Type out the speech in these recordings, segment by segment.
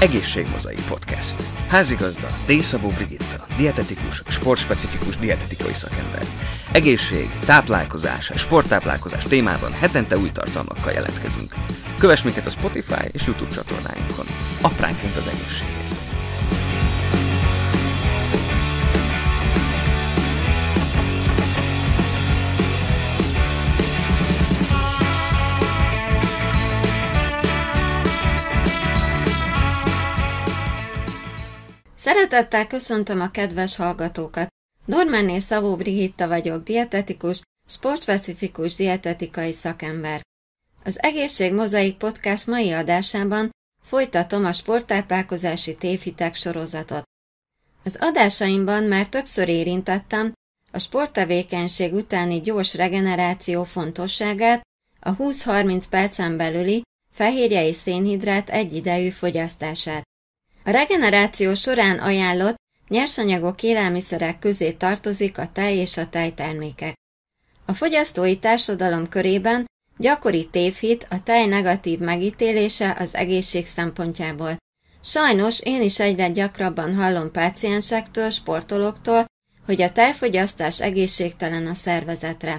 Egészségmozai Podcast. Házigazda Dészabó Brigitta, dietetikus, sportspecifikus dietetikai szakember. Egészség, táplálkozás, sporttáplálkozás témában hetente új tartalmakkal jelentkezünk. Kövess minket a Spotify és YouTube csatornáinkon. Apránként az egészségért. Szeretettel köszöntöm a kedves hallgatókat. Normanné Szavó Brigitta vagyok, dietetikus, sportspecifikus dietetikai szakember. Az Egészség Mozaik Podcast mai adásában folytatom a sporttáplálkozási tévhitek sorozatot. Az adásaimban már többször érintettem a sporttevékenység utáni gyors regeneráció fontosságát, a 20-30 percen belüli fehérje és szénhidrát egyidejű fogyasztását. A regeneráció során ajánlott nyersanyagok élelmiszerek közé tartozik a tej és a tejtermékek. A fogyasztói társadalom körében gyakori tévhit a tej negatív megítélése az egészség szempontjából. Sajnos én is egyre gyakrabban hallom páciensektől, sportolóktól, hogy a tejfogyasztás egészségtelen a szervezetre.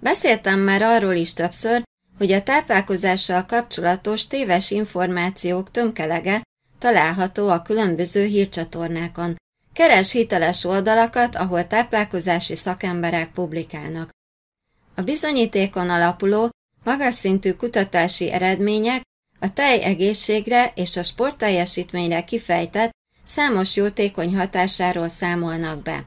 Beszéltem már arról is többször, hogy a táplálkozással kapcsolatos téves információk tömkelege található a különböző hírcsatornákon. Keres hiteles oldalakat, ahol táplálkozási szakemberek publikálnak. A bizonyítékon alapuló, magas szintű kutatási eredmények a tej egészségre és a sportteljesítményre kifejtett számos jótékony hatásáról számolnak be.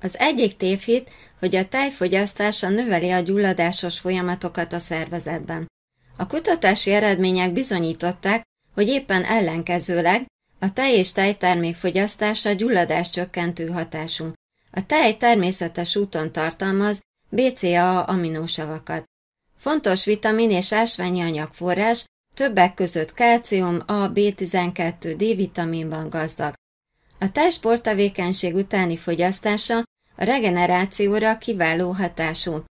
Az egyik tévhit, hogy a tejfogyasztása növeli a gyulladásos folyamatokat a szervezetben. A kutatási eredmények bizonyították, hogy éppen ellenkezőleg a tej és tejtermék fogyasztása gyulladás csökkentő hatású. A tej természetes úton tartalmaz BCAA aminósavakat. Fontos vitamin és ásványi anyagforrás, többek között kalcium, A, B12, D-vitaminban gazdag. A tej sporttevékenység utáni fogyasztása a regenerációra kiváló hatású.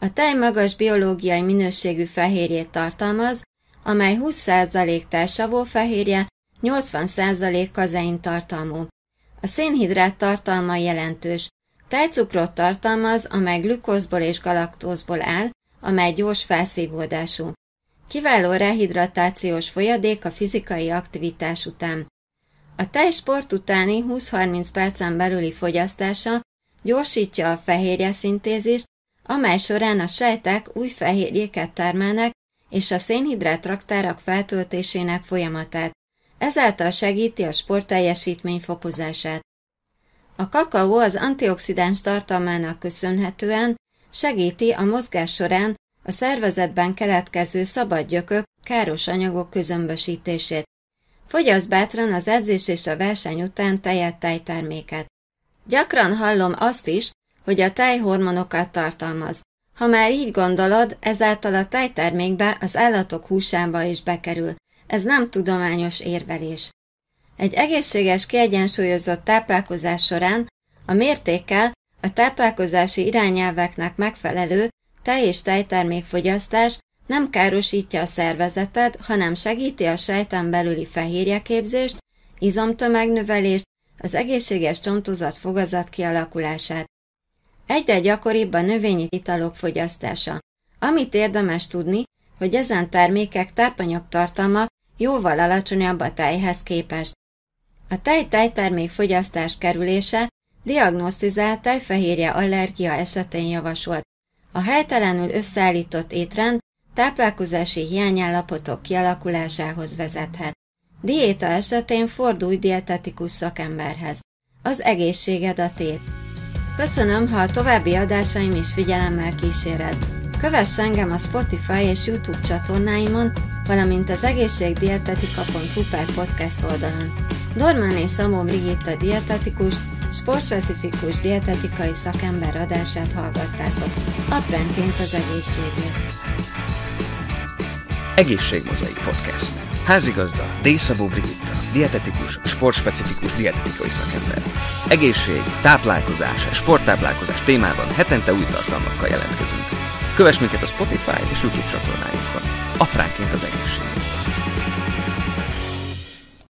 A tej magas biológiai minőségű fehérjét tartalmaz, amely 20% társavó fehérje, 80% kazein tartalmú. A szénhidrát tartalma jelentős. Tejcukrot tartalmaz, amely glükózból és galaktózból áll, amely gyors felszívódású. Kiváló rehidratációs folyadék a fizikai aktivitás után. A tej sport utáni 20-30 percen belüli fogyasztása gyorsítja a fehérje szintézist, amely során a sejtek új fehérjéket termelnek, és a szénhidrát raktárak feltöltésének folyamatát, ezáltal segíti a sportteljesítmény fokozását. A kakaó az antioxidáns tartalmának köszönhetően segíti a mozgás során a szervezetben keletkező szabad gyökök káros anyagok közömbösítését. Fogyasz bátran az edzés és a verseny után tejet tejterméket. Gyakran hallom azt is, hogy a tej hormonokat tartalmaz, ha már így gondolod, ezáltal a tejtermékbe az állatok húsába is bekerül. Ez nem tudományos érvelés. Egy egészséges, kiegyensúlyozott táplálkozás során a mértékkel a táplálkozási irányelveknek megfelelő tej- és tejtermékfogyasztás nem károsítja a szervezeted, hanem segíti a sejten belüli fehérjeképzést, izomtömegnövelést, az egészséges csontozat fogazat kialakulását. Egyre gyakoribb a növényi italok fogyasztása. Amit érdemes tudni, hogy ezen termékek tápanyagtartalma jóval alacsonyabb a tejhez képest. A tej-tejtermék fogyasztás kerülése diagnosztizált tejfehérje allergia esetén javasolt. A helytelenül összeállított étrend táplálkozási hiányállapotok kialakulásához vezethet. Diéta esetén fordulj dietetikus szakemberhez. Az egészséged a tét. Köszönöm, ha a további adásaim is figyelemmel kíséred. Kövess engem a Spotify és YouTube csatornáimon, valamint az egészségdietetika.hu per podcast oldalon. Dormané Szamó Brigitta dietetikus, sportspecifikus dietetikai szakember adását hallgattátok. Apránként az egészségért. Egészségmozaik Podcast. Házigazda Dészabó Brigitta, dietetikus, sportspecifikus dietetikai szakember. Egészség, táplálkozás, sporttáplálkozás témában hetente új tartalmakkal jelentkezünk. Kövess minket a Spotify és YouTube csatornáinkon. Apránként az egészségért.